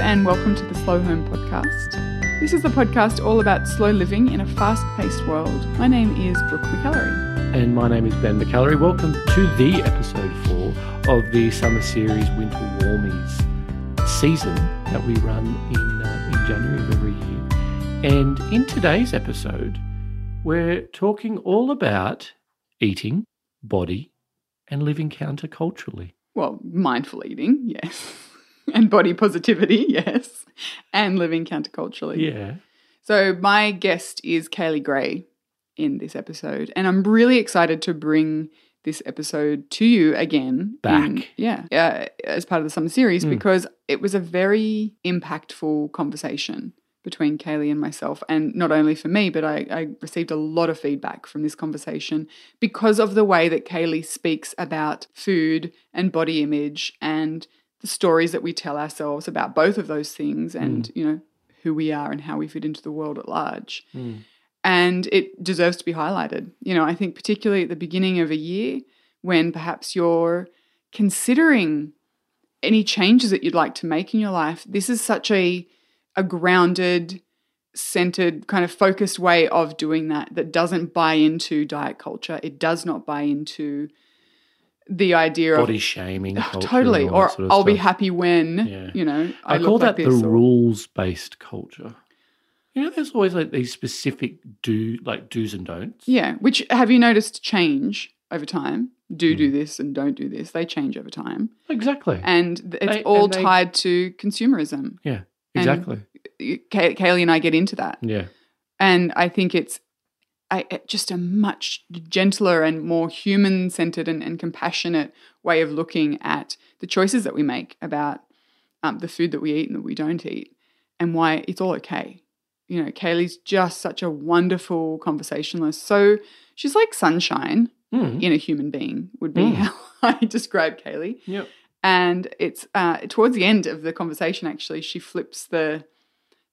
and welcome to the Slow Home Podcast. This is the podcast all about slow living in a fast paced world. My name is Brooke McAlary. And my name is Ben McAlary. Welcome to the episode four of the summer series Winter Warmies season that we run in, uh, in January of every year. And in today's episode, we're talking all about eating, body, and living counterculturally. Well, mindful eating, yes. and body positivity, yes. And living counterculturally. Yeah. So, my guest is Kali Gray in this episode. And I'm really excited to bring this episode to you again. Back. in- yeah. Uh, as part of the summer series Mm. because it was a very impactful conversation between Kali and myself. And not only for me, but I, I received a lot of feedback from this conversation because of the way that Kali speaks about food and body image and the stories that we tell ourselves about both of those things and, you know, who we are and how we fit into the world at large Mm. and it deserves to be highlighted. You know, I think particularly at the beginning of a year when perhaps you're considering any changes that you'd like to make in your life, this is such a a grounded, centered, kind of focused way of doing that that doesn't buy into diet culture. It does not buy into the idea of Body of shaming. Oh, totally, and or sort of I'll be happy when Yeah. you know I, I, call like that this the or- rules based culture. You know, there's always like these specific do like do's and don'ts. Yeah, which have you noticed change over time? Do Hmm. do this and don't do this. They change over time, Exactly. and it's They- all and they- tied to consumerism. yeah. and- Exactly. Kay- Kali and I get into that, yeah. and I think it's I, just a much gentler and more human centered and, and compassionate way of looking at the choices that we make about um, the food that we eat and that we don't eat, and why it's all okay. You know, Kali's just such a wonderful conversationalist. So she's like sunshine Mm. in a human being would be Mm. how I describe Kali. Yep. And it's uh, towards the end of the conversation. Actually, she flips the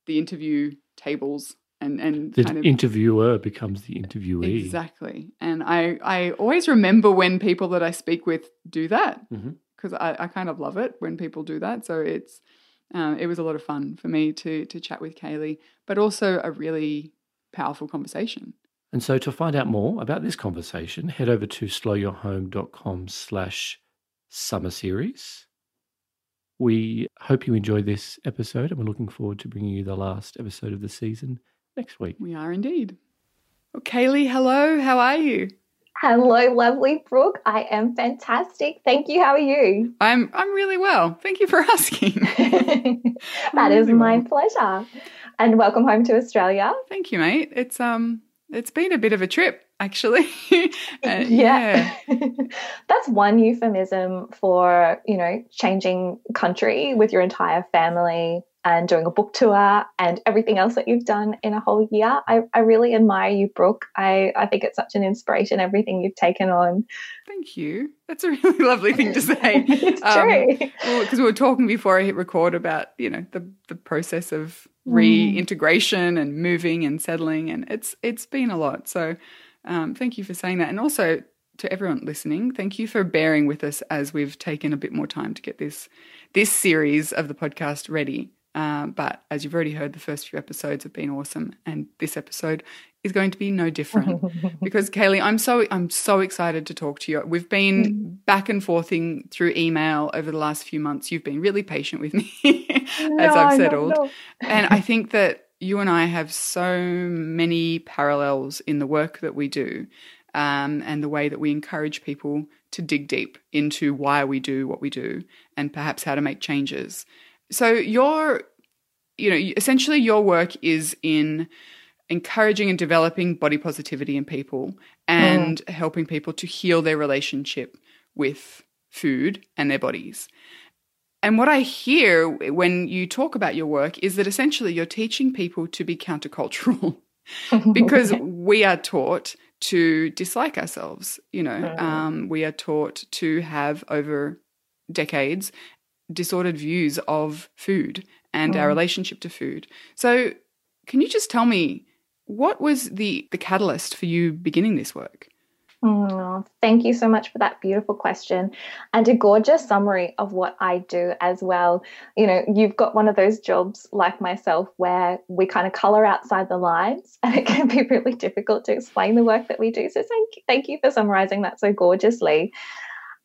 the interview tables and and The kind of interviewer becomes the interviewee. exactly. And I I always remember when people that I speak with do that because I, I kind of love it when people do that. So it's um, it was a lot of fun for me to to chat with Kali, but also a really powerful conversation. And so to find out more about this conversation, head over to slowyourhome.com slash summer series. We hope you enjoyed this episode and we're looking forward to bringing you the last episode of the season next week. We are indeed. Well, Kali, hello. How are you? Hello, lovely Brooke. I am fantastic. Thank you. How are you? I'm I'm really well. Thank you for asking. that is really my well. pleasure. And welcome home to Australia. Thank you, mate. It's um it's been a bit of a trip actually. Uh, yeah. That's one euphemism for, you know, changing country with your entire family and doing a book tour and everything else that you've done in a whole year. I, I really admire you, Brooke. I, I think it's such an inspiration, everything you've taken on. Thank you. That's a really lovely thing to say. it's Um, true. because we were talking before I hit record about you know the the process of Mm. reintegration and moving and settling, and it's it's been a lot. So um, thank you for saying that, and also to everyone listening, thank you for bearing with us as we've taken a bit more time to get this this series of the podcast ready. Um, but as you've already heard, the first few episodes have been awesome, and this episode is going to be no different because Kali, I'm so I'm so excited to talk to you. We've been back and forthing through email over the last few months. You've been really patient with me as No, I've no, settled, no. and I think that you and I have so many parallels in the work that we do, um, and the way that we encourage people to dig deep into why we do what we do, and perhaps how to make changes. So your, you know, essentially your work is in encouraging and developing body positivity in people and helping people to heal their relationship with food and their bodies. And what I hear when you talk about your work is that essentially you're teaching people to be countercultural because we are taught to dislike ourselves. You know, Mm. um, we are taught to have over decades disordered views of food and our Mm. relationship to food. So, can you just tell me what was the the catalyst for you beginning this work? Oh, thank you so much for that beautiful question and a gorgeous summary of what I do as well. You know, you've got one of those jobs like myself where we kind of color outside the lines and it can be really difficult to explain the work that we do. So thank you, thank you for summarizing that so gorgeously.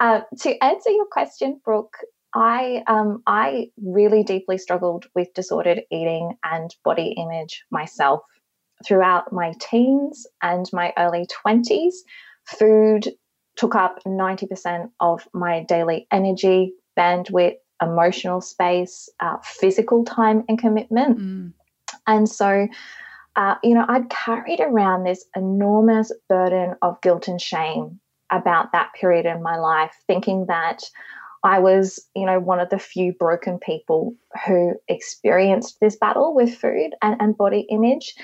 Uh, to answer your question, Brooke, I um, I really deeply struggled with disordered eating and body image myself throughout my teens and my early 20s. Food took up 90% of my daily energy, bandwidth, emotional space, uh, physical time, and commitment. Mm. And so, uh, you know, I'd carried around this enormous burden of guilt and shame about that period in my life, thinking that I was, you know, one of the few broken people who experienced this battle with food and, and body image.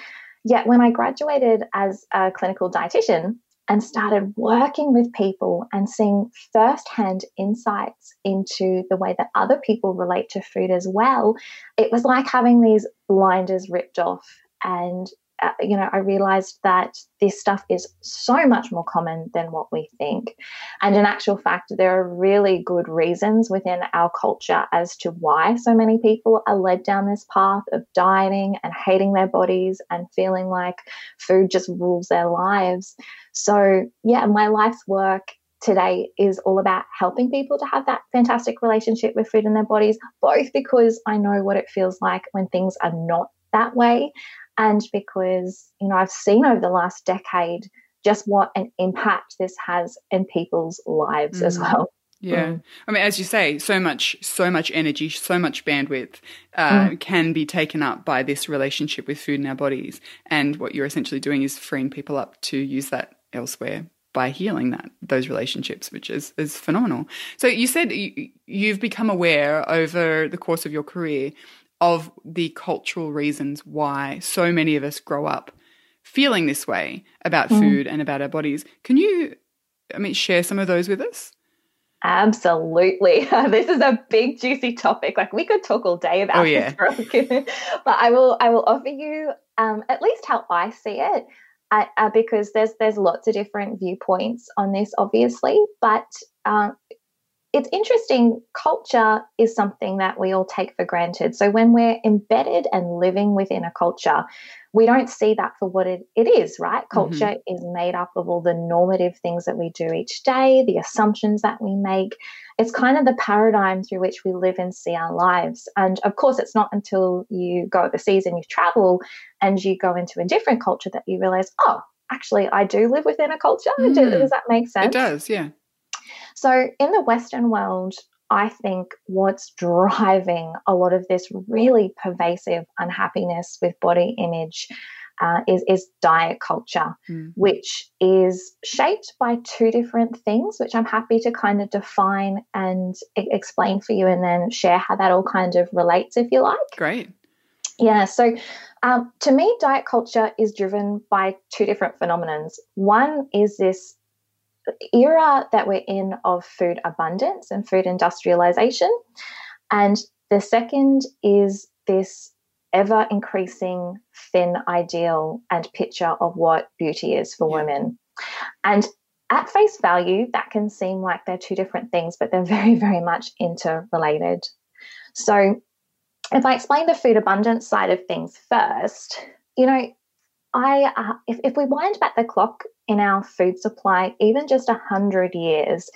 Yet when I graduated as a clinical dietitian and started working with people and seeing firsthand insights into the way that other people relate to food as well, it was like having these blinders ripped off and Uh, you know, I realized that this stuff is so much more common than what we think. And in actual fact, there are really good reasons within our culture as to why so many people are led down this path of dieting and hating their bodies and feeling like food just rules their lives. So, yeah, my life's work today is all about helping people to have that fantastic relationship with food in their bodies, both because I know what it feels like when things are not that way and because you know I've seen over the last decade just what an impact this has in people's lives mm. as well. Yeah, mm. I mean, as you say, so much, so much energy, so much bandwidth uh, mm. can be taken up by this relationship with food in our bodies, and what you're essentially doing is freeing people up to use that elsewhere by healing that those relationships, which is is phenomenal. So you said you, you've become aware over the course of your career of the cultural reasons why so many of us grow up feeling this way about mm. food and about our bodies. Can you, I mean, share some of those with us? Absolutely. this is a big juicy topic. Like we could talk all day about oh, yeah. this, but I will I will offer you um, at least how I see it. Uh, uh, because there's there's lots of different viewpoints on this, obviously. But um, it's interesting. Culture is something that we all take for granted. So when we're embedded and living within a culture, we don't see that for what it, it is, right? Mm-hmm. Culture mm-hmm. is made up of all the normative things that we do each day, the assumptions that we make. It's kind of the paradigm through which we live and see our lives. And of course, it's not until you go overseas and you travel and you go into a different culture that you realize, oh, actually, I do live within a culture. Mm. Does that make sense? It does, yeah. So, in the Western world, I think what's driving a lot of this really pervasive unhappiness with body image uh, is, is diet culture, mm. which is shaped by two different things, which I'm happy to kind of define and I- explain for you and then share how that all kind of relates, if you like. Great. Yeah, so um, to me, diet culture is driven by two different phenomenons. One is this era that we're in of food abundance and food industrialization. And the second is this ever increasing thin ideal and picture of what beauty is for yeah. women. And at face value, that can seem like they're two different things, but they're very, very much interrelated. So, if I explain the food abundance side of things first, you know, I uh, if, if we wind back the clock in our food supply, even just a hundred years,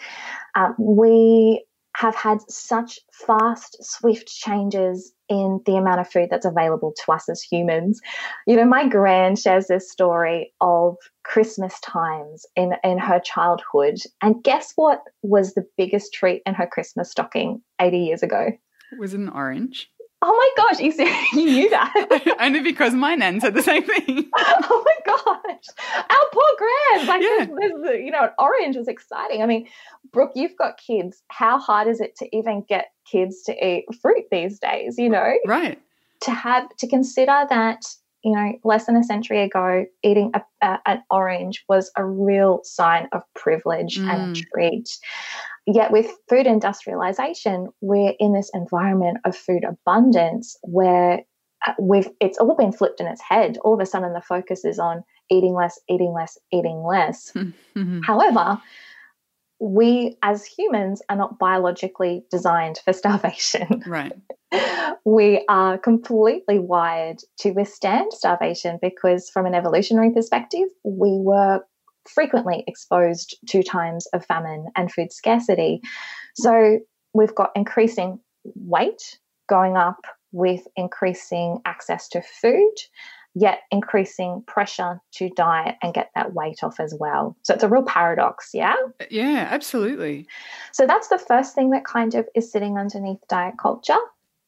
uh, we have had such fast, swift changes in the amount of food that's available to us as humans. You know, my grand shares this story of Christmas times in, in her childhood. And guess what was the biggest treat in her Christmas stocking 80 years ago? Was an orange? Oh my gosh, you, you knew that. Only because my nan said the same thing. oh my gosh. Our poor grand. Like, yeah. there's, there's, you know, an orange was exciting. I mean, Brooke, you've got kids. How hard is it to even get kids to eat fruit these days, you know? Right. To have, to consider that, you know, less than a century ago, eating a, a, an orange was a real sign of privilege mm. and treat. Yet with food industrialization, we're in this environment of food abundance where uh, we've it's all been flipped in its head. All of a sudden, the focus is on eating less, eating less, eating less. Mm-hmm. However, we as humans are not biologically designed for starvation. Right. we are completely wired to withstand starvation because, from an evolutionary perspective, we were frequently exposed to times of famine and food scarcity. So we've got increasing weight going up with increasing access to food yet increasing pressure to diet and get that weight off as well. So it's a real paradox, yeah? Yeah, absolutely. So that's the first thing that kind of is sitting underneath diet culture.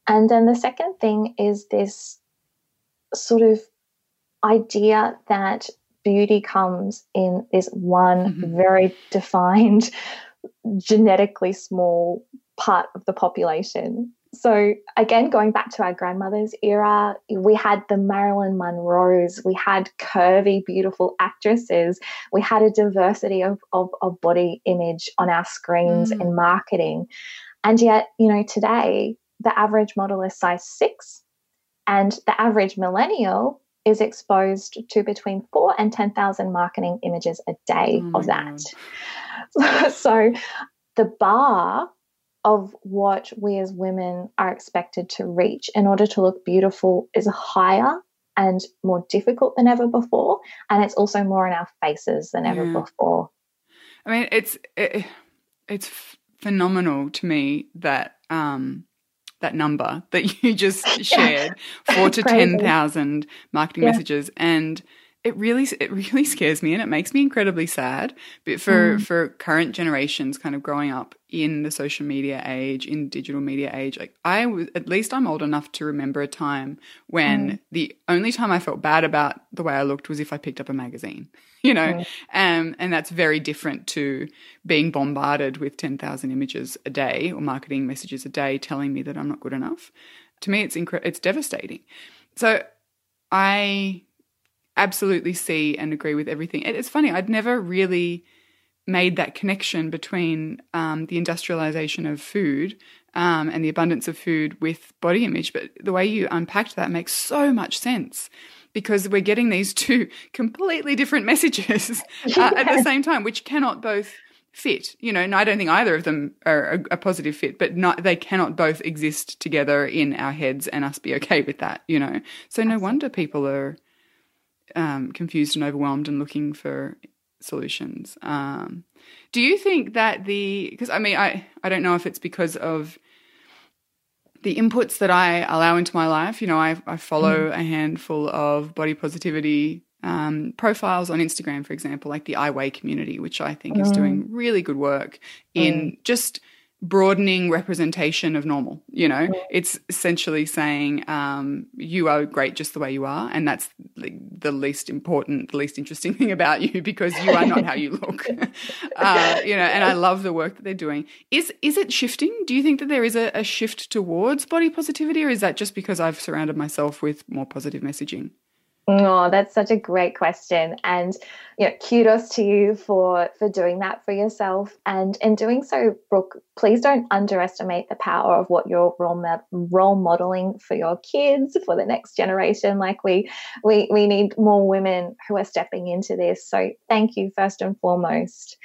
And then the second thing is this sort of idea that beauty comes in this one mm-hmm. very defined, genetically small part of the population. So, again, going back to our grandmother's era, we had the Marilyn Monroes, we had curvy, beautiful actresses, we had a diversity of, of, of body image on our screens mm. in marketing. And yet, you know, today, the average model is size six, and the average millennial is exposed to between four and 10,000 marketing images a day oh of that. so, the bar of what we as women are expected to reach in order to look beautiful is higher and more difficult than ever before. And it's also more in our faces than ever yeah. before. I mean it's it, it's phenomenal to me that um that number that you just shared. Four to 10,000 marketing yeah. messages. And it really it really scares me and it makes me incredibly sad. But for mm. for current generations kind of growing up in the social media age in digital media age like i was at least i'm old enough to remember a time when mm. the only time i felt bad about the way i looked was if i picked up a magazine you know? Um, and that's very different to being bombarded with 10,000 images a day or marketing messages a day telling me that i'm not good enough. To me it's incre- it's devastating. So i absolutely see and agree with everything. It's funny, I'd never really made that connection between um, the industrialization of food um, and the abundance of food with body image. But the way you unpacked that makes so much sense because we're getting these two completely different messages uh, at the same time, which cannot both fit. You know, and I don't think either of them are a, a positive fit, but not, they cannot both exist together in our heads and us be okay with that, you know. So no wonder people are um, confused and overwhelmed and looking for solutions. Um, do you think that the because I mean I I don't know if it's because of the inputs that I allow into my life. You know, I, I follow mm. a handful of body positivity um, profiles on Instagram, for example, like the I Weigh community, which I think mm. is doing really good work in mm. just broadening representation of normal. You know, it's essentially saying um, you are great just the way you are, and that's the least important, the least interesting thing about you because you are not how you look. uh, you know, and I love the work that they're doing. Is is it shifting? Do you think that there is a, a shift towards body positivity, or is that just because I've surrounded myself with more positive messaging? Oh, that's such a great question. And you know, kudos to you for for doing that for yourself. And in doing so, Brooke, please don't underestimate the power of what you're role, role modeling for your kids, for the next generation. Like we we we need more women who are stepping into this. So thank you first and foremost.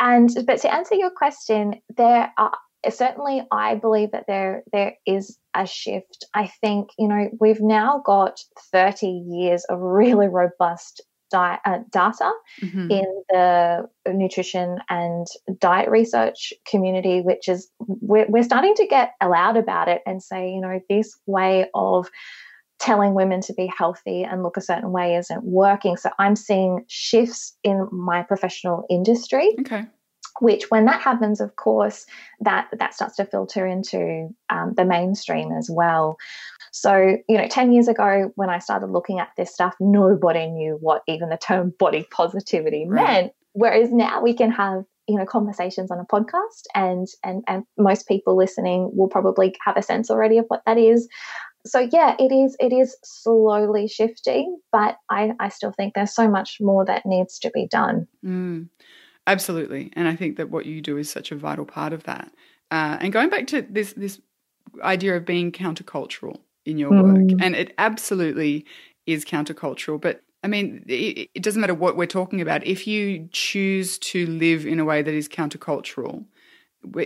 And but to answer your question, there are certainly I believe that there there is a shift. I think you know we've now got 30 years of really robust diet, uh, data mm-hmm. in the nutrition and diet research community, which is we're, we're starting to get loud about it and say you know this way of telling women to be healthy and look a certain way isn't working. So I'm seeing shifts in my professional industry. Okay which when that happens of course that that starts to filter into um, the mainstream as well so you know 10 years ago when i started looking at this stuff nobody knew what even the term body positivity right. meant whereas now we can have you know conversations on a podcast and and and most people listening will probably have a sense already of what that is so yeah it is it is slowly shifting but i i still think there's so much more that needs to be done mm. Absolutely, and I think that what you do is such a vital part of that. Uh, and going back to this this idea of being countercultural in your mm. work, and it absolutely is countercultural. But I mean, it, it, doesn't matter what we're talking about. If you choose to live in a way that is countercultural,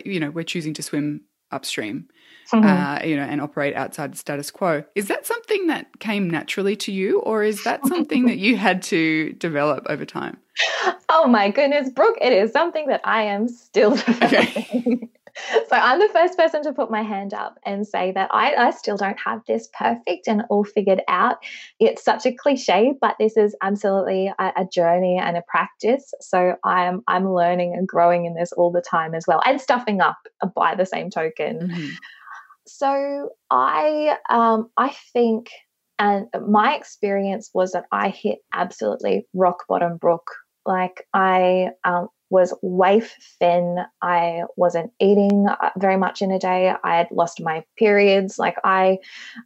you know, we're choosing to swim upstream, mm-hmm. uh, you know, and operate outside the status quo. Is that something that came naturally to you, or is that something that you had to develop over time? Oh my goodness, Brooke, it is something that I am still developing. Okay. so I'm the first person to put my hand up and say that I, I still don't have this perfect and all figured out. It's such a cliche, but this is absolutely a, a journey and a practice. So I'm I'm learning and growing in this all the time as well, and stuffing up by the same token. Mm-hmm. So I um, I think, and my experience was that I hit absolutely rock bottom, Brooke. Like I um, was waif thin. I wasn't eating uh, very much in a day. I had lost my periods. Like I,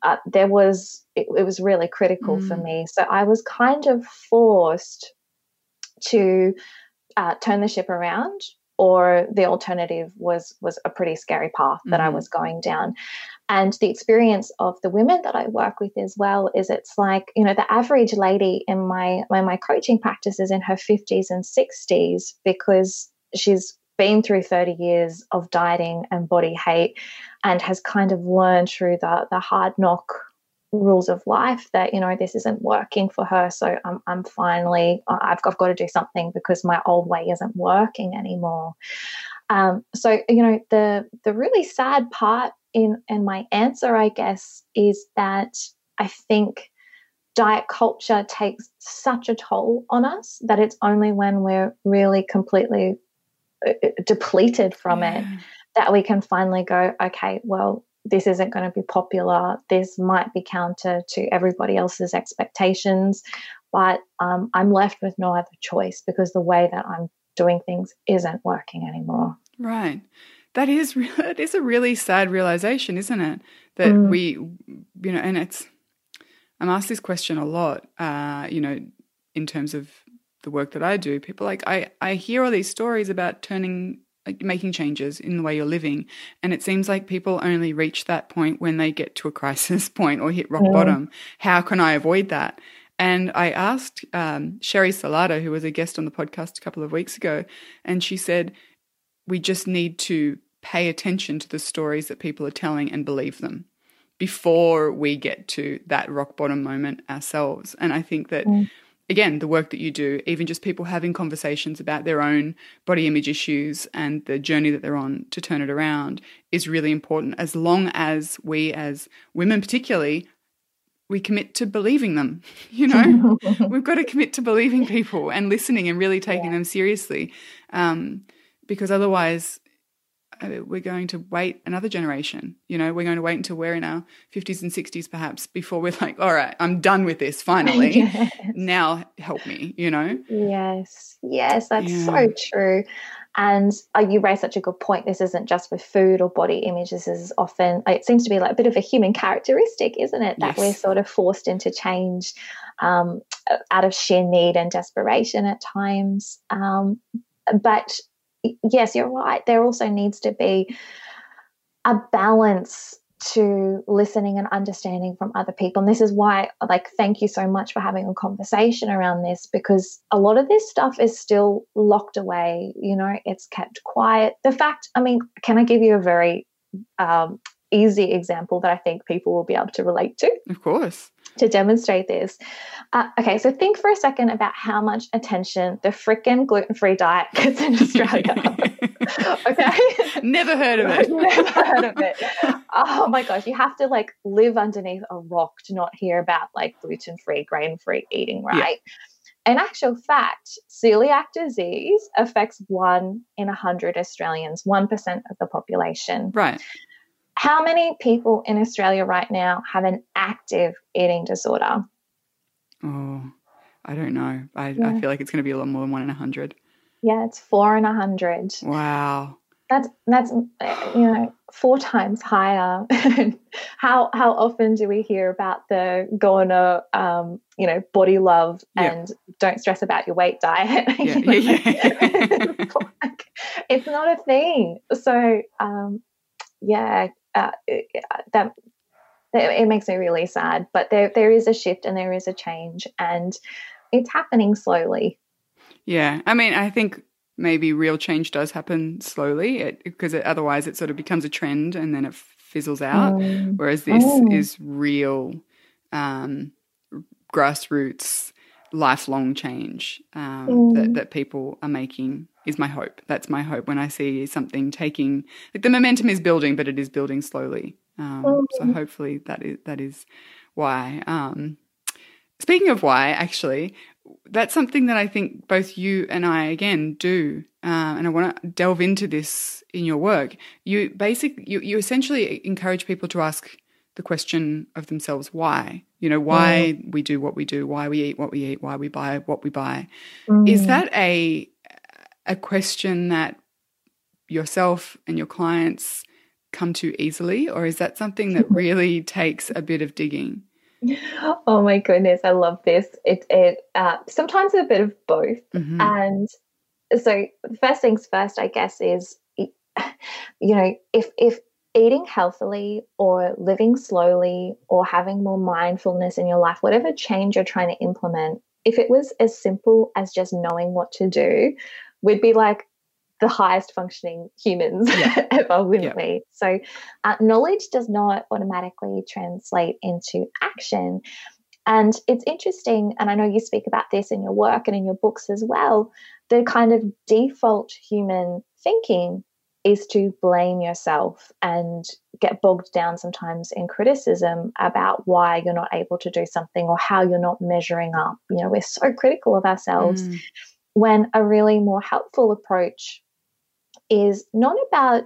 uh, there was, it, it, was really critical mm. for me. So I was kind of forced to uh, turn the ship around or the alternative was was a pretty scary path that mm-hmm. I was going down. And the experience of the women that I work with as well is it's like, you know, the average lady in my my, my coaching practice is in her 50s and 60s because she's been through 30 years of dieting and body hate and has kind of learned through the the hard knock rules of life that you know this isn't working for her so i'm, I'm finally I've, I've got to do something because my old way isn't working anymore um, so you know the the really sad part in in my answer i guess is that i think diet culture takes such a toll on us that it's only when we're really completely uh, uh, depleted from yeah. it that we can finally go okay well this isn't going to be popular. This might be counter to everybody else's expectations, but um, I'm left with no other choice because the way that I'm doing things isn't working anymore. Right. That is that is a really sad realization, isn't it? That mm. we, you know, and it's. I'm asked this question a lot. Uh, you know, in terms of the work that I do, people like I I hear all these stories about turning making changes in the way you're living. And it seems like people only reach that point when they get to a crisis point or hit rock yeah. bottom. How can I avoid that? And I asked um, Sherry Salado, who was a guest on the podcast a couple of weeks ago, and she said, We just need to pay attention to the stories that people are telling and believe them before we get to that rock bottom moment ourselves. And I think that. Mm again, the work that you do, even just people having conversations about their own body image issues and the journey that they're on to turn it around is really important as long as we, as women particularly, we commit to believing them. You know, we've got to commit to believing people and listening and really taking yeah. them seriously. Um, because otherwise, we're going to wait another generation. You know, we're going to wait until we're in our 50s and 60s perhaps before we're like, all right, I'm done with this finally. yes. Now help me, you know? Yes, yes, that's yeah. so true. And uh, you raise such a good point. This isn't just with food or body image. This is often, it seems to be like a bit of a human characteristic, isn't it? That yes. we're sort of forced into change um, out of sheer need and desperation at times. Um, but yes, you're right. There also needs to be a balance to listening and understanding from other people. And this is why, like, thank you so much for having a conversation around this because a lot of this stuff is still locked away. You know, it's kept quiet. The fact, I mean, can I give you a very um, easy example that I think people will be able to relate to? Of course to demonstrate this. Uh, okay, so think for a second about how much attention the frickin' gluten free diet gets in Australia. okay? Never heard of it. Never heard of it. Oh my gosh, you have to like live underneath a rock to not hear about like gluten free, grain free eating, right? Yeah. In actual fact, celiac disease affects one in a hundred Australians, 1% of the population. Right. How many people in Australia right now have an active eating disorder? Oh, I don't know. I, yeah. I feel like it's going to be a lot more than one in a hundred. Yeah, it's four in a hundred. Wow. That's that's you know four times higher. how how often do we hear about the Gona um, you know body love yeah. and don't stress about your weight diet? Yeah, yeah, it's not a thing. So um, yeah, uh, that it makes me really sad. But there there is a shift and there is a change, and it's happening slowly. Yeah. I mean, I think maybe real change does happen slowly because it, otherwise it sort of becomes a trend and then it fizzles out. Mm. Whereas this mm. is real um, grassroots, lifelong change um, mm. that, that people are making is my hope. That's my hope when I see something taking like the momentum is building, but it is building slowly. Um, so mm. hopefully that is that is why. Um, speaking of why, actually, that's something that I think both you and I again do, uh, and I want to delve into this in your work. You basically you you essentially encourage people to ask the question of themselves why you know why mm. we do what we do why we eat what we eat why we buy what we buy mm. is that a a question that yourself and your clients come to easily or is that something that really takes a bit of digging? Oh my goodness i love this. It it uh, sometimes a bit of both. Mm-hmm. and so first things first i guess is you know if if eating healthily or living slowly or having more mindfulness in your life whatever change you're trying to implement if it was as simple as just knowing what to do we'd be like the highest functioning humans yeah. ever, wouldn't yeah. we? So, uh, knowledge does not automatically translate into action. And it's interesting, and I know you speak about this in your work and in your books as well. The kind of default human thinking is to blame yourself and get bogged down sometimes in criticism about why you're not able to do something or how you're not measuring up. You know, we're so critical of ourselves. Mm when a really more helpful approach is not about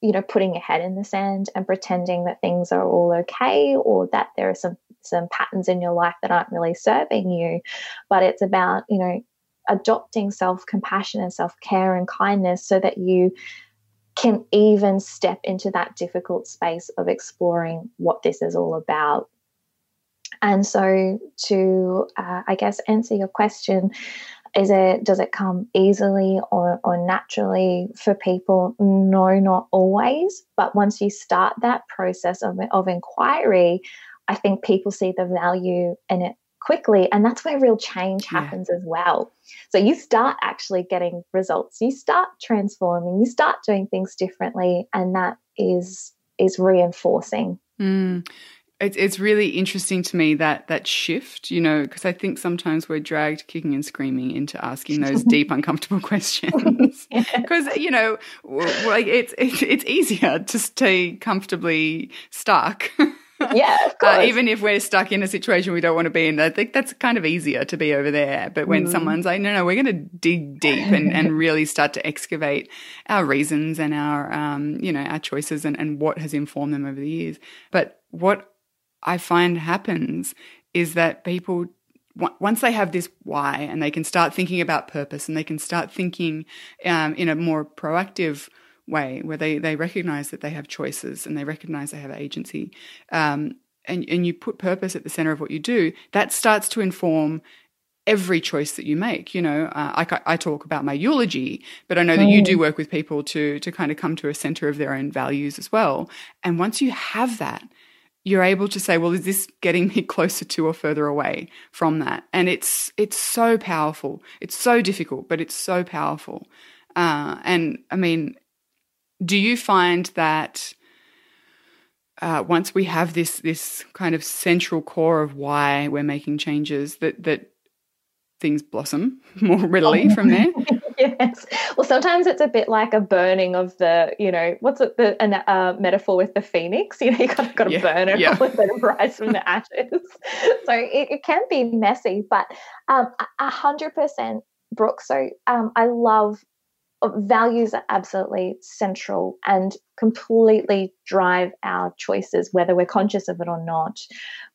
you know putting your head in the sand and pretending that things are all okay or that there are some some patterns in your life that aren't really serving you but it's about you know adopting self-compassion and self-care and kindness so that you can even step into that difficult space of exploring what this is all about. And so to uh, i guess answer your question is it does it come easily or, or naturally for people? No not always. But once you start that process of, of inquiry i think people see the value in it quickly and that's where real change happens yeah. as well. So you start actually getting results. You start transforming. You start doing things differently and that is is reinforcing. Mm it's it's really interesting to me that that shift, you know, because I think sometimes we're dragged kicking and screaming into asking those deep, uncomfortable questions. Because you know, like it's, it's it's easier to stay comfortably stuck. yeah, uh, even if we're stuck in a situation we don't want to be in, I think that's kind of easier to be over there. But when mm. someone's like, no, no, we're going to dig deep and, and really start to excavate our reasons and our, um, you know, our choices and, and what has informed them over the years. But what I find happens is that people once they have this why and they can start thinking about purpose and they can start thinking um, in a more proactive way where they, they recognize that they have choices and they recognize they have agency um, and, and you put purpose at the center of what you do that starts to inform every choice that you make you know uh, I, I talk about my eulogy but i know that you do mm. work with people to to kind of come to a center of their own values as well and once you have that you're able to say, well, is this getting me closer to or further away from that? And it's it's so powerful. It's so difficult, but it's so powerful. Uh, and I mean, do you find that uh, once we have this this kind of central core of why we're making changes, that that things blossom more readily from there? yes. Well, sometimes it's a bit like a burning of the, you know, what's it, the an, uh, metaphor with the phoenix? You know, you got, got to yeah. burn it, yeah. let it rise from the ashes. so it, it, can be messy, but um, a hundred percent, Brooke. So um, I love uh, values are absolutely central and completely drive our choices, whether we're conscious of it or not.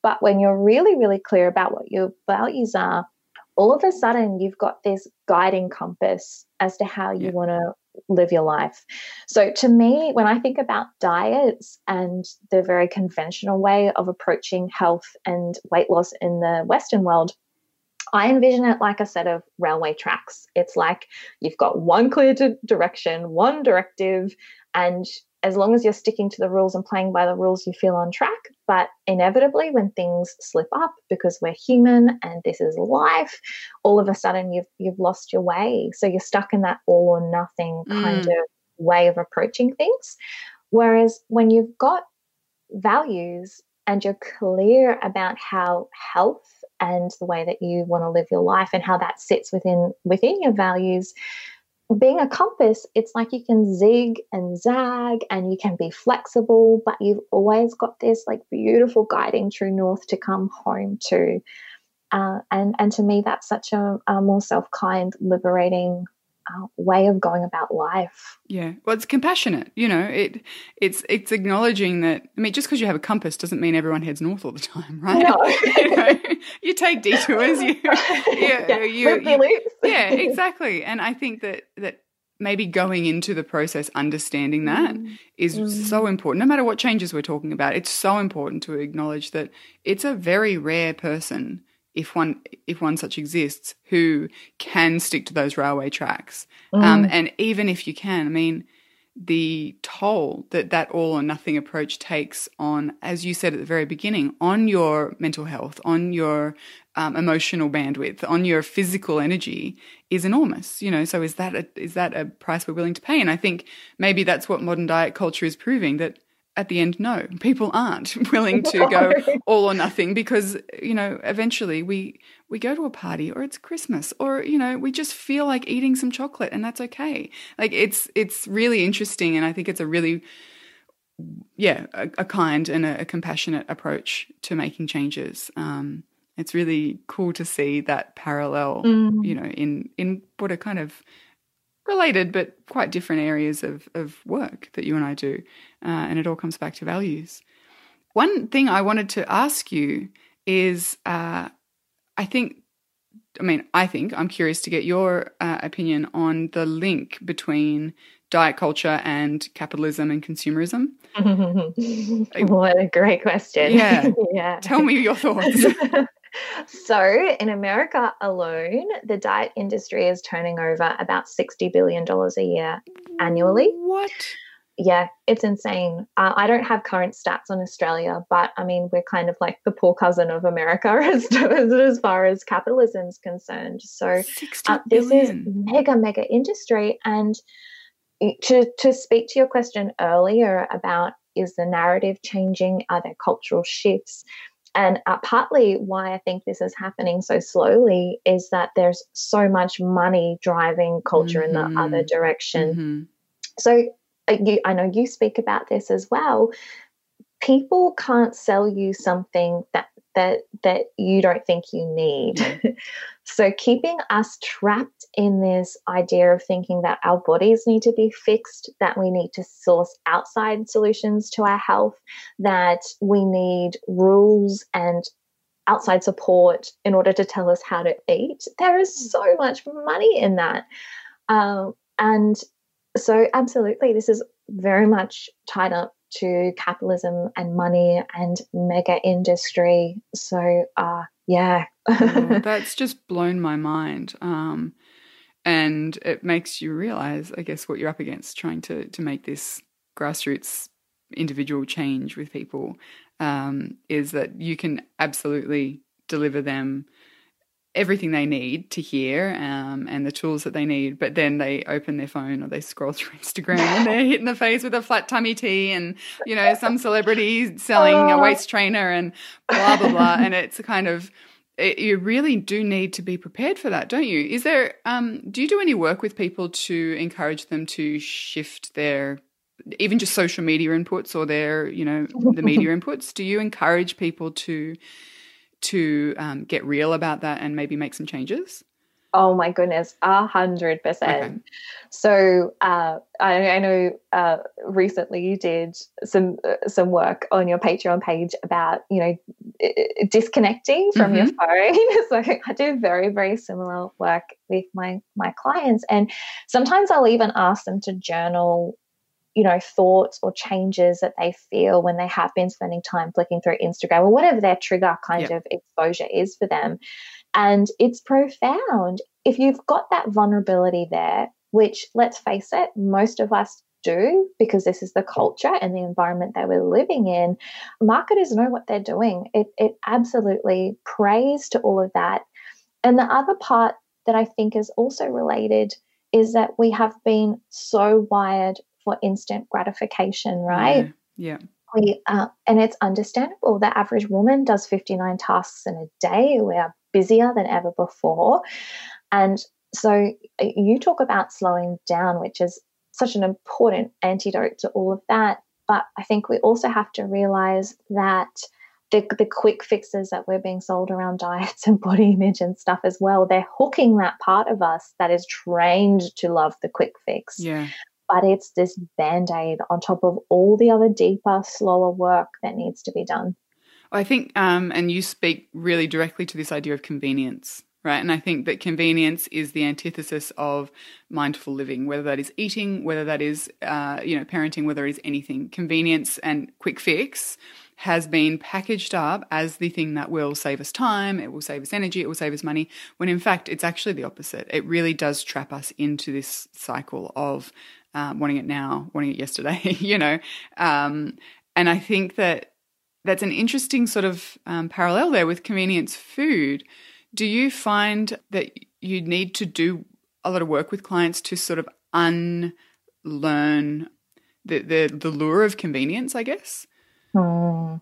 But when you're really, really clear about what your values are, all of a sudden you've got this guiding compass as to how you yeah. want to live your life. So, to me, when I think about diets and the very conventional way of approaching health and weight loss in the Western world, I envision it like a set of railway tracks. It's like you've got one clear direction, one directive, and as long as you're sticking to the rules and playing by the rules, you feel on track. But inevitably, when things slip up, because we're human and this is life, all of a sudden you've you've lost your way. So you're stuck in that all or nothing kind Mm. of way of approaching things. Whereas when you've got values and you're clear about how health and the way that you want to live your life and how that sits within within your values being a compass it's like you can zig and zag and you can be flexible but you've always got this like beautiful guiding true north to come home to. Uh, and and to me that's such a, a more self-kind liberating uh, way of going about life Yeah, well, it's compassionate. You know, it it's it's acknowledging that. I mean, just because you have a compass doesn't mean everyone heads north all the time, right? No. you, know, you take detours. You, yeah, you- you- loops. yeah, exactly. And I think that that maybe going into the process, understanding that is Mm. so important. No matter what changes we're talking about, it's so important to acknowledge that it's a very rare person, if one if one such exists, who can stick to those railway tracks. Um, Mm. and even if you can, I mean, the toll that that all or nothing approach takes on, as you said at the very beginning, on your mental health, on your um, emotional bandwidth, on your physical energy is enormous. You know, so is that a, is that a price we're willing to pay? And I think maybe that's what modern diet culture is proving that at the end, no, people aren't willing to go all or nothing because you know eventually we we go to a party or it's Christmas or you know we just feel like eating some chocolate and that's okay. Like it's it's really interesting and I think it's a really yeah a, a kind and a, a compassionate approach to making changes. Um, it's really cool to see that parallel, Mm. you know, in in what are kind of related but quite different areas of, of work that you and I do. Uh, and it all comes back to values. One thing I wanted to ask you is uh, I think, I mean, I think, I'm curious to get your uh, opinion on the link between diet culture and capitalism and consumerism. what a great question. Yeah. yeah. Tell me your thoughts. so, in America alone, the diet industry is turning over about $60 billion a year annually. What? Yeah, it's insane. Uh, I don't have current stats on Australia, but I mean, we're kind of like the poor cousin of America as, as far as capitalism is concerned. So, uh, this is mega mega industry and to to speak to your question earlier about is the narrative changing are there cultural shifts and uh, partly why i think this is happening so slowly is that there's so much money driving culture in the other Mhm. direction Mhm. so uh, you, I know you speak about this as well. People can't sell you something that that that you don't think you need. so keeping us trapped in this idea of thinking that our bodies need to be fixed, that we need to source outside solutions to our health, that we need rules and outside support in order to tell us how to eat. There is so much money in that. Um, and so, absolutely, this is very much tied up to capitalism and money and mega industry. So, uh, yeah. Oh, that's just blown my mind. Um, and it makes you realize, I guess, what you're up against trying to to make this grassroots individual change with people um, is that you can absolutely deliver them everything they need to hear um, and the tools that they need, but then they open their phone or they scroll through Instagram and they're hit in the face with a flat tummy tea and, you know, some celebrity selling a Oh. waist trainer and blah, blah, blah. and it's a kind of, it, you really do need to be prepared for that, don't you? Is there, um, do you do any work with people to encourage them to shift their, even just social media inputs or their, you know, the media inputs? Do you encourage people to, to um, get real about that and maybe make some changes? Oh my goodness, a hundred percent. So uh, I, I know uh, recently you did some uh, some work on your Patreon page about you know disconnecting from your phone. so I do very very similar work with my my clients, and sometimes I'll even ask them to journal. You know, thoughts or changes that they feel when they have been spending time flicking through Instagram or whatever their trigger kind Yeah. of exposure is for them. And it's profound. If you've got that vulnerability there, which let's face it, most of us do because this is the culture and the environment that we're living in. Marketers know what they're doing. It, it absolutely preys to all of that. And the other part that I think is also related is that we have been so wired for instant gratification, right? Yeah. yeah. We, uh, and it's understandable. The average woman does 59 tasks in a day. We are busier than ever before. And so uh, you talk about slowing down, which is such an important antidote to all of that. But I think we also have to realize that the, the quick fixes that we're being sold around diets and body image and stuff as well, they're hooking that part of us that is trained to love the quick fix. Yeah. But it's this band aid on top of all the other deeper, slower work that needs to be done. I think, um, and you speak really directly to this idea of convenience right? And I think that convenience is the antithesis of mindful living, whether that is eating, whether that is, uh, you know, parenting, whether it is anything. Convenience and quick fix has been packaged up as the thing that will save us time, it will save us energy, it will save us money, when in fact it's actually the opposite. It really does trap us into this cycle of um, wanting it now, wanting it yesterday, you know. Um, and I think that that's an interesting sort of um, parallel there with convenience food do you find that you need to do a lot of work with clients to sort of unlearn the the, the lure of convenience, I guess? Hmm.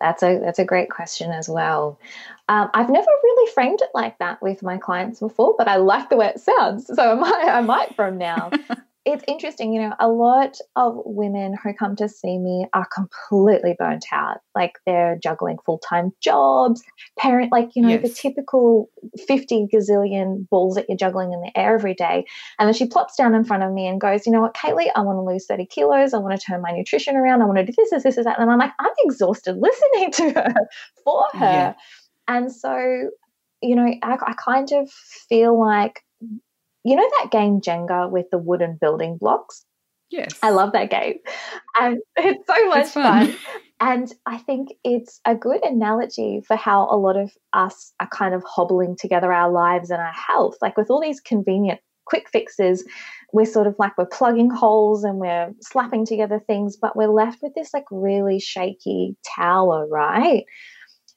That's a that's a great question as well. Um, I've never really framed it like that with my clients before, but I like the way it sounds, so I might I might from now. it's interesting, you know, a lot of women who come to see me are completely burnt out. Like they're juggling full time jobs, parent, like, you know, yes. the typical 50 gazillion balls that you're juggling in the air every day. And then she plops down in front of me and goes, you know what, Kali, I want to lose 30 kilos. I want to turn my nutrition around. I want to do this, this, this, and that. And I'm like, I'm exhausted listening to her for her. Yeah. And so, you know, I, I kind of feel like you know that game Jenga with the wooden building blocks? Yes. I love that game. And it's so much it's fun. fun. And I think it's a good analogy for how a lot of us are kind of hobbling together our lives and our health. Like with all these convenient quick fixes, we're sort of like we're plugging holes and we're slapping together things, but we're left with this like really shaky tower, right?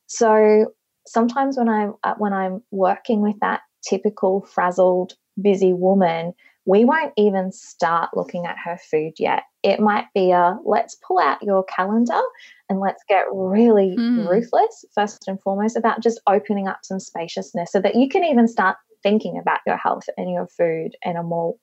So sometimes when I'm uh, when I'm working with that typical frazzled busy woman, we won't even start looking at her food yet. It might be a let's pull out your calendar and let's get really mm. ruthless, first and foremost, about just opening up some spaciousness so that you can even start thinking about your health and your food in a more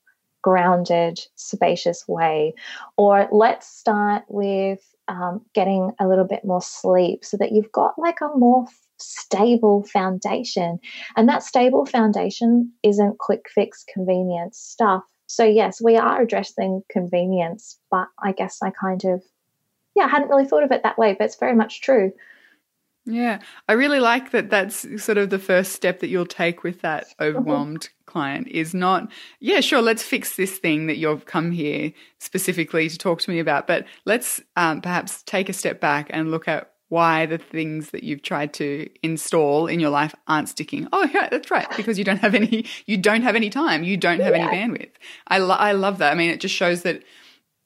grounded, spacious way. Or let's start with um, getting a little bit more sleep so that you've got like a more stable foundation. And that stable foundation isn't quick fix convenience stuff. So, yes, we are addressing convenience, but I guess I kind of, yeah, I hadn't really thought of it that way, but it's very much true. Yeah, I really like that. That's sort of the first step that you'll take with that overwhelmed client is not, yeah, sure, let's fix this thing that you've come here specifically to talk to me about, but let's um, perhaps take a step back and look at why the things that you've tried to install in your life aren't sticking. Oh, yeah, that's right, because you don't have any, you don't have any time, you don't have yeah. any bandwidth. I, lo- I love that. I mean, it just shows that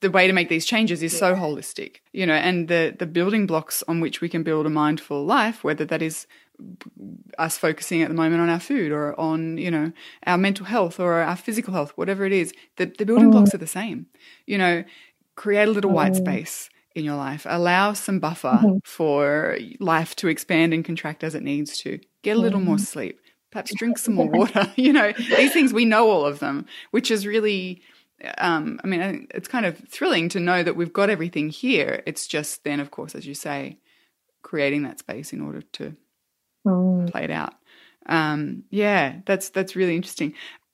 the way to make these changes is yeah. so holistic, you know, and the the building blocks on which we can build a mindful life, whether that is us focusing at the moment on our food or on you know our mental health or our physical health whatever it is the, the building mm. blocks are the same you know create a little mm. white space in your life. Allow some buffer mm-hmm. for life to expand and contract as it needs to. Get a little mm-hmm. more sleep. Perhaps drink some more water. you know, these things, we know all of them, which is really, um, I mean, it's kind of thrilling to know that we've got everything here. It's just then, of course, as you say, creating that space in order to mm. play it out. Um, yeah, that's that's really interesting.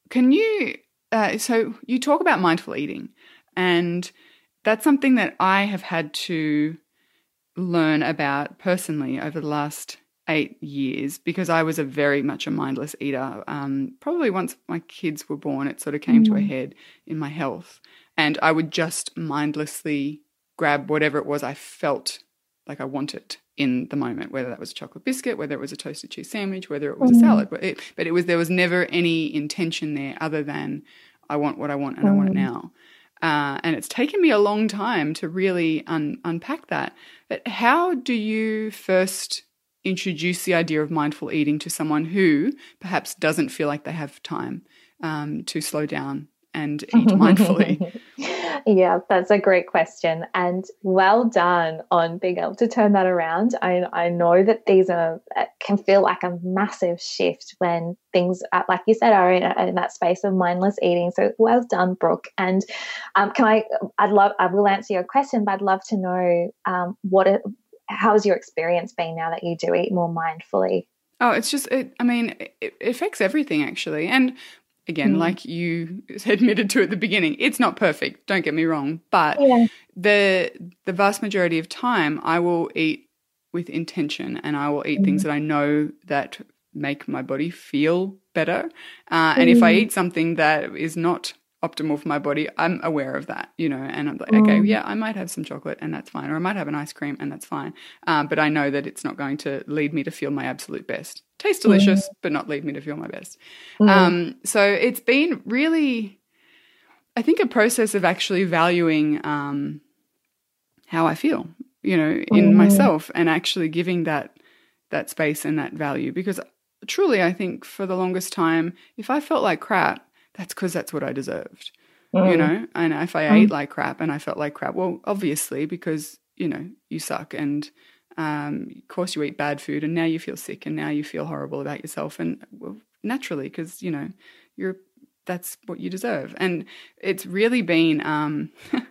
Can you? Uh, so you talk about mindful eating, and that's something that I have had to learn about personally over the last eight years because I was a very much a mindless eater. Um, probably once my kids were born, it sort of came mm-hmm. to a mm. head in my health. And I would just mindlessly grab whatever it was I felt like I wanted in the moment, whether that was a chocolate biscuit, whether it was a toasted cheese sandwich, whether it was mm-hmm. a salad. But it, but it was there was never any intention there other than I want what I want and mm-hmm. I want it mm. now. Uh, and it's taken me a long time to really un- unpack that. But how do you first introduce the idea of mindful eating to someone who perhaps doesn't feel like they have time um, to slow down and eat mindfully? yeah, that's a great question. And well done on being able to turn that around. I, I know that these are uh, can feel like a massive shift when things, uh, like you said, are in, in that space of mindless eating. So well done, Brooke. And um, can I, I'd love, I will answer your question, but I'd love to know um, what how's your experience been now that you do eat more mindfully? Oh, it's just, it, I mean, it, it affects everything actually. And again, mm. like you admitted to at the beginning, it's not perfect. Don't get me wrong, but yeah. the the vast majority of time, I will eat with intention, and I will eat mm. things that I know that make my body feel better. Uh, and if I mm. eat something that is not optimal for my body, I'm aware of that, you know, and I'm like, mm. okay, yeah, I might have some chocolate and that's fine, or I might have an ice cream and that's fine. Um, but I know that it's not going to lead me to feel my absolute best. Taste delicious, mm. but not lead me to feel my best. Mm. Um, so it's been really, I think, a process of actually valuing um, how I feel, you know, in mm. myself and actually giving that that space and that value because truly I think for the longest time if I felt like crap that's because that's what I deserved. Mm. You know, and if I mm. ate like crap and I felt like crap, well, obviously because you know you suck, and um, of course you eat bad food, and now you feel sick, and now you feel horrible about yourself, and well, naturally because you know you're that's what you deserve, and it's really been um,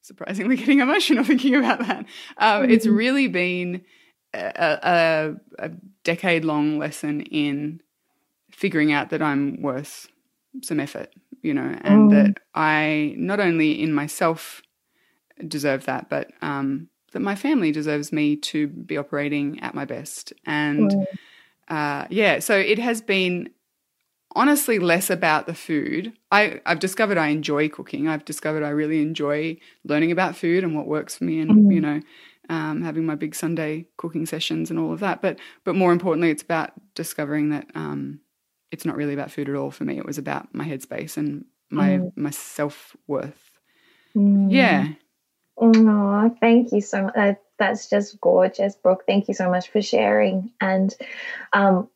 surprisingly getting emotional thinking about that. Um, mm-hmm. It's really been a, a, a decade long lesson in figuring out that I'm worth some effort, you know, and that mm. I not only in myself deserve that, but um, that my family deserves me to be operating at my best. And mm. uh, yeah, so it has been honestly less about the food. I, I've discovered I enjoy cooking. I've discovered I really enjoy learning about food and what works for me, and mm. you know. Um, having my big Sunday cooking sessions and all of that, but but more importantly, it's about discovering that um, it's not really about food at all for me. It was about my headspace and my mm. my self worth. Mm. Yeah. Oh, thank you so much. that's just gorgeous, Brooke. Thank you so much for sharing. And um,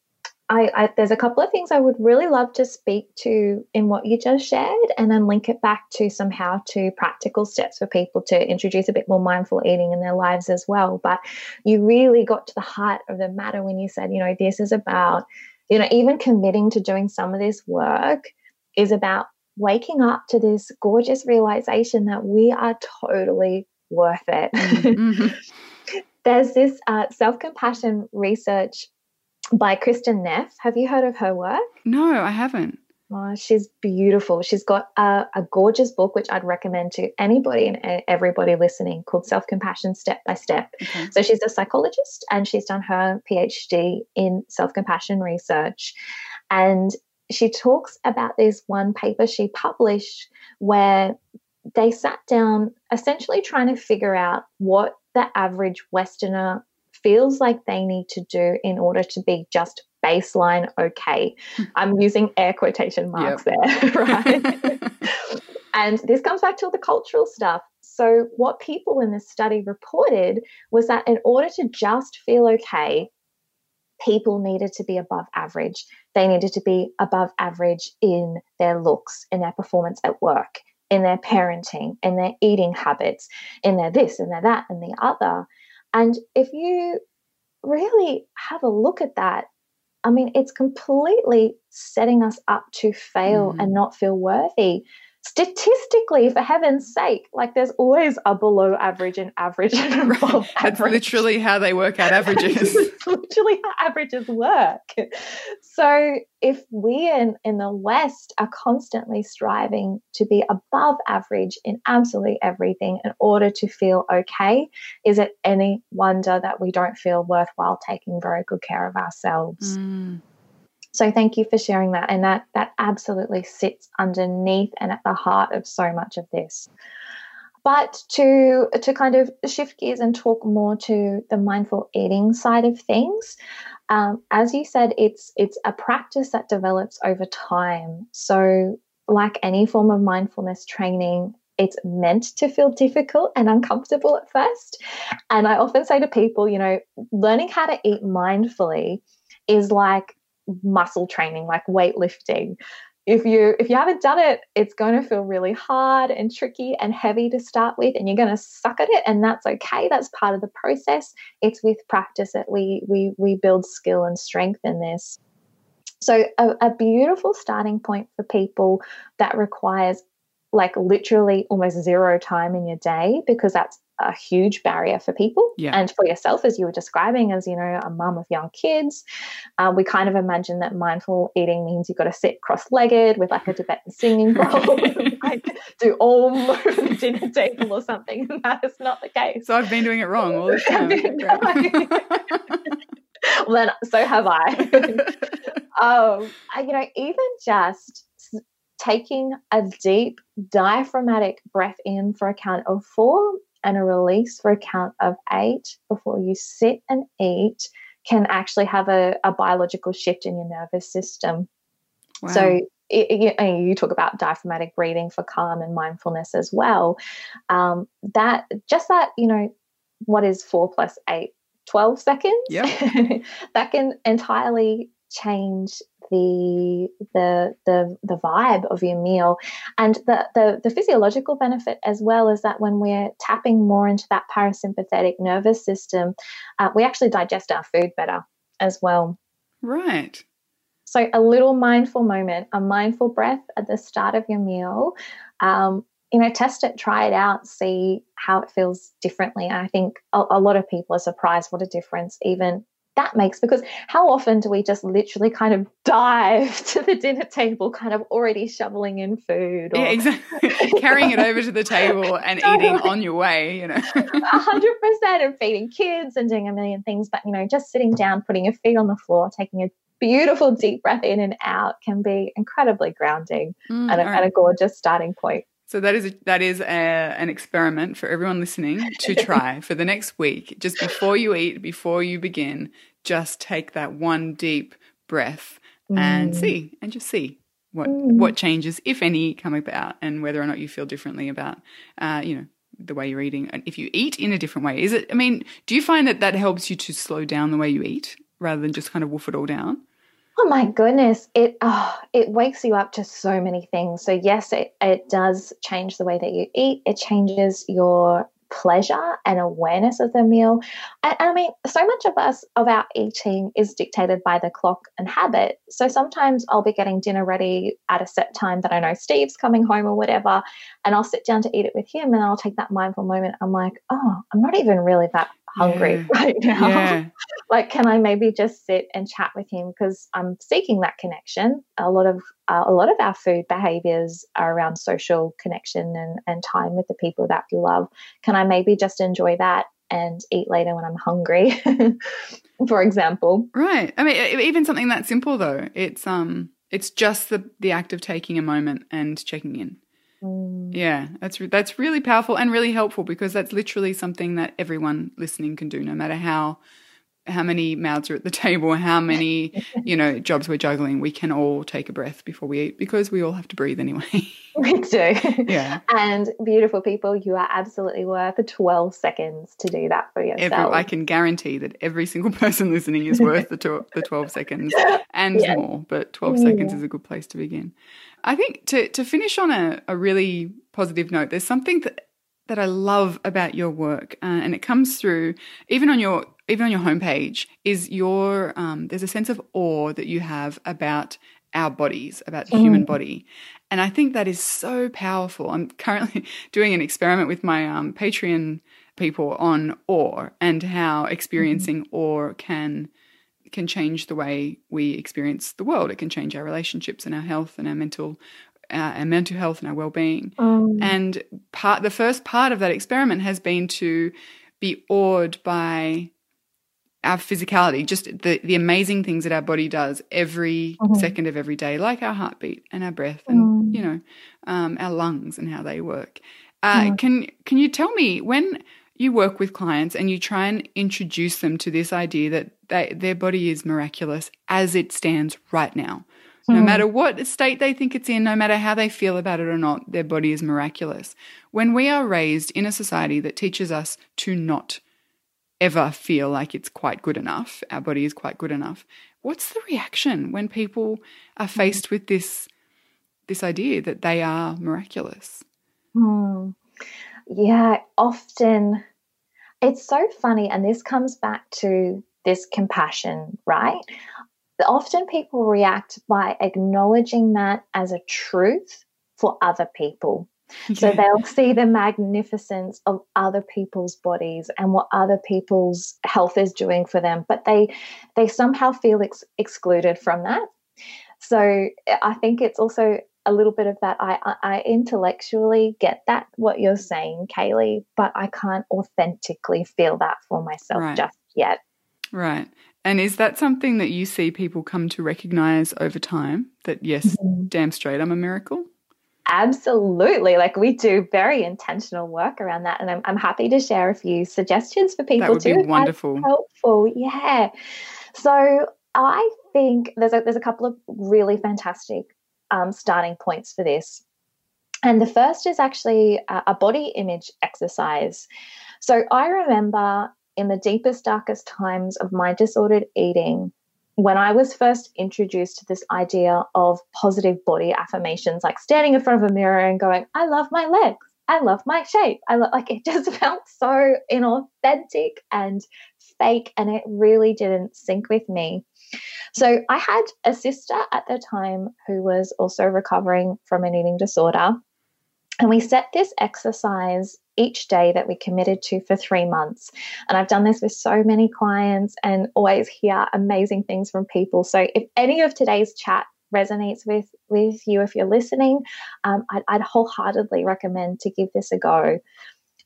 I, I, there's a couple of things I would really love to speak to in what you just shared, and then link it back to some how to practical steps for people to introduce a bit more mindful eating in their lives as well. But you really got to the heart of the matter when you said, you know, this is about you know, even committing to doing some of this work is about waking up to this gorgeous realization that we are totally worth it. Mm-hmm. There's this uh, self compassion research by Kristin Neff. Have you heard of her work? No, I haven't. Oh, she's beautiful. She's got a, a, gorgeous book, which I'd recommend to anybody and everybody listening, called Self Compassion Step by Step. Okay. So she's a psychologist and she's done her PhD in self compassion research. And she talks about this one paper she published where they sat down essentially trying to figure out what the average Westerner feels like they need to do in order to be just baseline okay. I'm using air quotation marks yep. there, right? and this comes back to all the cultural stuff. So, what people in this study reported was that in order to just feel okay, people needed to be above average. They needed to be above average in their looks, in their performance at work, in their parenting, in their eating habits, in their this and their that and the other. And if you really have a look at that, I mean, it's completely setting us up to fail mm. and not feel worthy statistically, for heaven's sake, like there's always a below average and average and above That's average. literally how they work out averages. literally how averages work. So if we in, in the West are constantly striving to be above average in absolutely everything in order to feel okay, is it any wonder that we don't feel worthwhile taking very good care of ourselves? Mm. So thank you for sharing that. And that that absolutely sits underneath and at the heart of so much of this. But to to kind of shift gears and talk more to the mindful eating side of things, um, as you said, it's it's a practice that develops over time. So, like any form of mindfulness training, it's meant to feel difficult and uncomfortable at first. And I often say to people, you know, learning how to eat mindfully is like muscle training, like weightlifting. If you if you haven't done it it's going to feel really hard and tricky and heavy to start with and you're going to suck at it and that's okay. That's part of the process. It's with practice that we we we build skill and strength in this. So a, a beautiful starting point for people that requires like literally almost zero time in your day because that's a huge barrier for people. Yeah. and for yourself as you were describing as you know a mum of young kids uh, we kind of imagine that mindful eating means you've got to sit cross-legged with like a tibetan singing bowl like do om over the dinner table or something. And that is not the case. So i've been doing it wrong all the time. well then so have i. Um you know even just taking a deep diaphragmatic breath in for a count of four and a release for a count of eight before you sit and eat can actually have a, a biological shift in your nervous system. Wow. So it, it, you talk about diaphragmatic breathing for calm and mindfulness as well. Um, that just that, you know, what is four plus eight? 12 seconds. Yep. that can entirely change the the the the vibe of your meal. And the, the the physiological benefit as well is that when we're tapping more into that parasympathetic nervous system uh, we actually digest our food better as well. Right. So a little mindful moment a mindful breath at the start of your meal. Um, you know test it try it out see how it feels differently. I think a, a lot of people are surprised what a difference even that makes because how often do we just literally kind of dive to the dinner table kind of already shoveling in food or, yeah exactly. Carrying it over to the table and eating on your way you know. 100% and feeding kids and doing a million things but you know just sitting down putting your feet on the floor taking a beautiful deep breath in and out can be incredibly grounding mm, and, a, right. and a gorgeous starting point so that is a, that is a, an experiment for everyone listening to try for the next week. Just before you eat, before you begin, just take that one deep breath mm. and see, and just see what mm. what changes, if any, come about, and whether or not you feel differently about, uh, you know, the way you're eating. And if you eat in a different way, is it? I mean, do you find that that helps you to slow down the way you eat rather than just kind of woof it all down? Oh my goodness, it oh, it wakes you up to so many things. So yes, it, it does change the way that you eat. It changes your pleasure and awareness of the meal. And, I mean, so much of us of our eating is dictated by the clock and habit. So sometimes I'll be getting dinner ready at a set time that I know Steve's coming home or whatever, and I'll sit down to eat it with him and I'll take that mindful moment. I'm like, oh, I'm not even really that hungry yeah. right now. Yeah. like, can I maybe just sit and chat with him because I'm seeking that connection. A lot of uh, a lot of our food behaviors are around social connection and and time with the people that we love. Can I maybe just enjoy that and eat later when I'm hungry, for example? Right. I mean, even something that simple though. It's um, it's just the the act of taking a moment and checking in. Mm. Yeah, that's re- that's really powerful and really helpful because that's literally something that everyone listening can do, no matter how how many mouths are at the table, how many you know jobs we're juggling. We can all take a breath before we eat because we all have to breathe anyway. we do. Yeah. And beautiful people, you are absolutely worth 12 seconds to do that for yourself. Every, I can guarantee that every single person listening is worth the, to, the 12 seconds and yes. more, but 12 yeah. seconds is a good place to begin. I think to, to finish on a, a really positive note, there's something that that I love about your work, uh, and it comes through even on your even on your homepage. Is your um, there's a sense of awe that you have about our bodies, about the mm. human body, and I think that is so powerful. I'm currently doing an experiment with my um, Patreon people on awe and how experiencing mm. awe can can change the way we experience the world. It can change our relationships and our health and our mental uh, our mental health and our well-being. Um, and part the first part of that experiment has been to be awed by our physicality, just the, the amazing things that our body does every mm-hmm. second of every day, like our heartbeat and our breath and, mm. you know, um, our lungs and how they work. Uh, mm. Can Can you tell me when you work with clients and you try and introduce them to this idea that they, their body is miraculous as it stands right now. No mm. matter what state they think it's in, no matter how they feel about it or not, their body is miraculous. When we are raised in a society that teaches us to not ever feel like it's quite good enough, our body is quite good enough, what's the reaction when people are hmm. faced with this this idea that they are miraculous? Mm. Yeah, often it's so funny, and this comes back to this compassion, right? Often people react by acknowledging that as a truth for other people. Yeah. So they'll see the magnificence of other people's bodies and what other people's health is doing for them, but they they somehow feel ex- excluded from that. So I think it's also a little bit of that. I, I intellectually get that what you're saying, Kali, but I can't authentically feel that for myself right. just yet. Right. And is that something that you see people come to recognize over time? That yes, mm-hmm. damn straight, I'm a miracle. Absolutely. Like we do very intentional work around that. And I'm, I'm happy to share a few suggestions for people that would too. Be wonderful. helpful. Yeah. So I think there's a, there's a couple of really fantastic um, starting points for this. And the first is actually a, body image exercise. So I remember in the deepest, darkest times of my disordered eating, when I was first introduced to this idea of positive body affirmations, like standing in front of a mirror and going, I love my legs. I love my shape. I lo-, like it just felt so inauthentic and fake, and it really didn't sync with me. So I had a sister at the time who was also recovering from an eating disorder. And we set this exercise each day that we committed to for three months. And I've done this with so many clients and always hear amazing things from people. So if any of today's chat resonates with with you if you're listening um, I'd, I'd wholeheartedly recommend to give this a go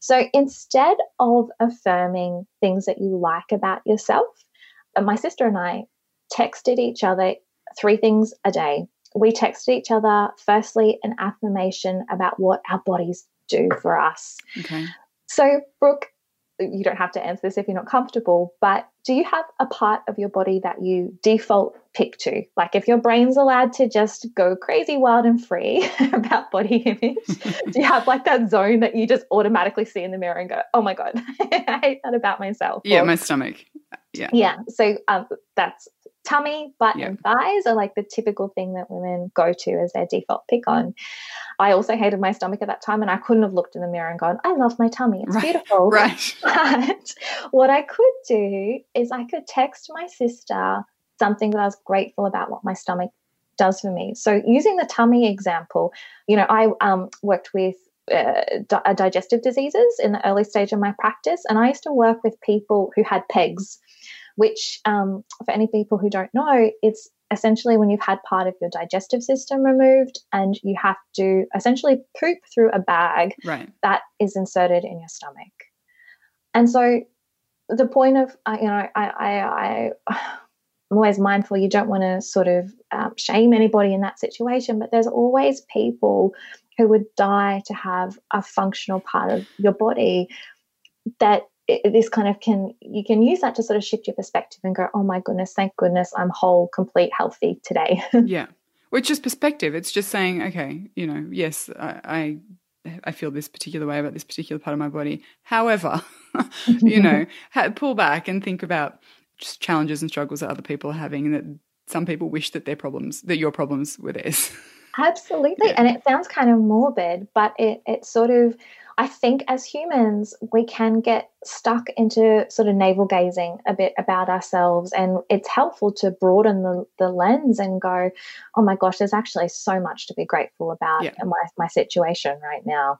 so instead of affirming things that you like about yourself uh, my sister and i texted each other three things a day we texted each other firstly an affirmation about what our bodies do for us. Okay. So, Brooke, you don't have to answer this if you're not comfortable, but do you have a part of your body that you default pick to? Like if your brain's allowed to just go crazy, wild, and free about body image, do you have like that zone that you just automatically see in the mirror and go, oh my God, I hate that about myself? Yeah, or, my stomach. Yeah. Yeah. So um, that's tummy, butt, yeah. and thighs are like the typical thing that women go to as their default pick on. I also hated my stomach at that time, and I couldn't have looked in the mirror and gone, I love my tummy. It's right. beautiful. Right. But what I could do is I could text my sister something that I was grateful about what my stomach does for me. So, using the tummy example, you know, I um, worked with uh, di- digestive diseases in the early stage of my practice, and I used to work with people who had PEGs which, um, for any people who don't know, it's essentially when you've had part of your digestive system removed and you have to essentially poop through a bag right. that is inserted in your stomach. And so the point of, uh, you know, I, I, I, I'm always mindful you don't want to sort of um, shame anybody in that situation, but there's always people who would die to have a functional part of your body that it, this kind of can you can use that to sort of shift your perspective and go oh my goodness thank goodness i'm whole complete healthy today yeah which is perspective it's just saying okay you know yes I, I I feel this particular way about this particular part of my body. However, you know, pull back and think about just challenges and struggles that other people are having, and that some people wish that their problems, that your problems were theirs. Absolutely, yeah. and it sounds kind of morbid, but it it sort of I think as humans, we can get stuck into sort of navel gazing a bit about ourselves. And it's helpful to broaden the, the lens and go, oh my gosh, there's actually so much to be grateful about yeah. in my, my situation right now.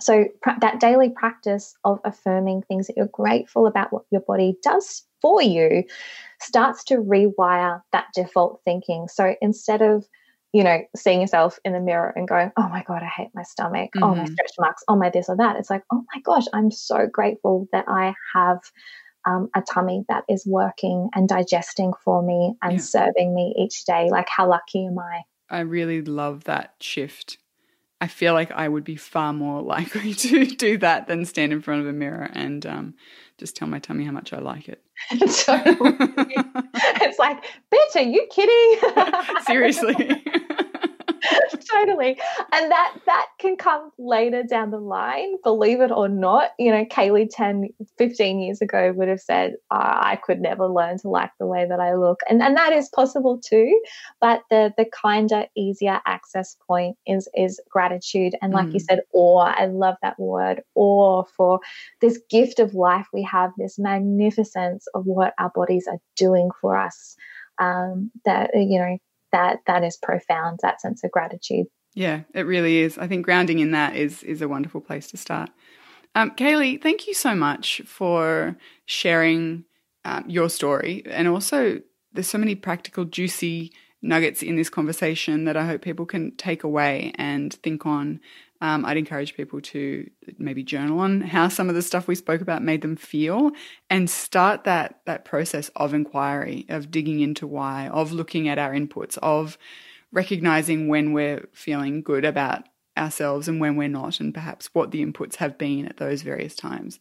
So, pr- that daily practice of affirming things that you're grateful about what your body does for you starts to rewire that default thinking. So, instead of you know, seeing yourself in the mirror and going, oh my God, I hate my stomach. Mm-hmm. Oh, my mm-hmm. stretch marks. Oh, my this or that. It's like, oh my gosh, I'm so grateful that I have um, a tummy that is working and digesting for me and yeah. serving me each day. Like, how lucky am I? I really love that shift I feel like I would be far more likely to do that than stand in front of a mirror and um, just tell my tummy how much I like it. it's like, bitch, are you kidding? Seriously. totally. And that that can come later down the line, believe it or not. You know, Kali 10, 15 years ago would have said, oh, I could never learn to like the way that I look. And and that is possible too. But the the kinder, easier access point is is gratitude. And like mm. you said, awe. I love that word, awe for this gift of life we have, this magnificence of what our bodies are doing for us. Um, that you know that that is profound that sense of gratitude. Yeah it really is. I think grounding in that is is a wonderful place to start. Um, Kali thank you so much for sharing um, your story and also there's so many practical juicy nuggets in this conversation that i hope people can take away and think on um, I'd encourage people to maybe journal on how some of the stuff we spoke about made them feel, and start that that process of inquiry, of digging into why, of looking at our inputs, of recognizing when we're feeling good about ourselves and when we're not, and perhaps what the inputs have been at those various times.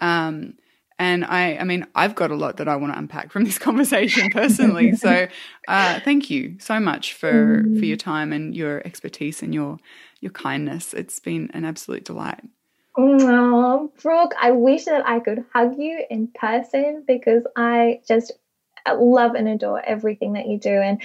Um, and I, I mean, I've got a lot that I want to unpack from this conversation personally. so, uh, thank you so much for for your time and your expertise and your your kindness. It's been an absolute delight. Oh, Brooke, I wish that I could hug you in person because I just love and adore everything that you do. And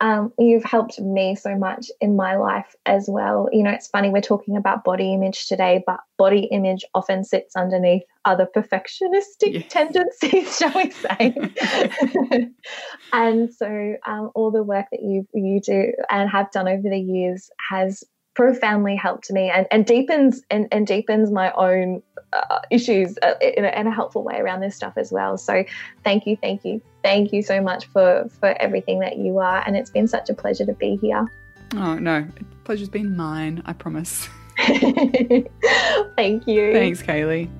um, you've helped me so much in my life as well. You know, it's funny, we're talking about body image today, but body image often sits underneath other perfectionistic yes. tendencies, shall we say. and so um, all the work that you, you do and have done over the years has profoundly helped me and, and deepens and, and deepens my own uh, issues uh, in, a, in, a, helpful way around this stuff as well. So thank you, thank you, thank you so much for for everything that you are, and it's been such a pleasure to be here. Oh no, pleasure's been mine. I promise. thank you. Thanks, Kali.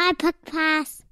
Hi, Puck Pass.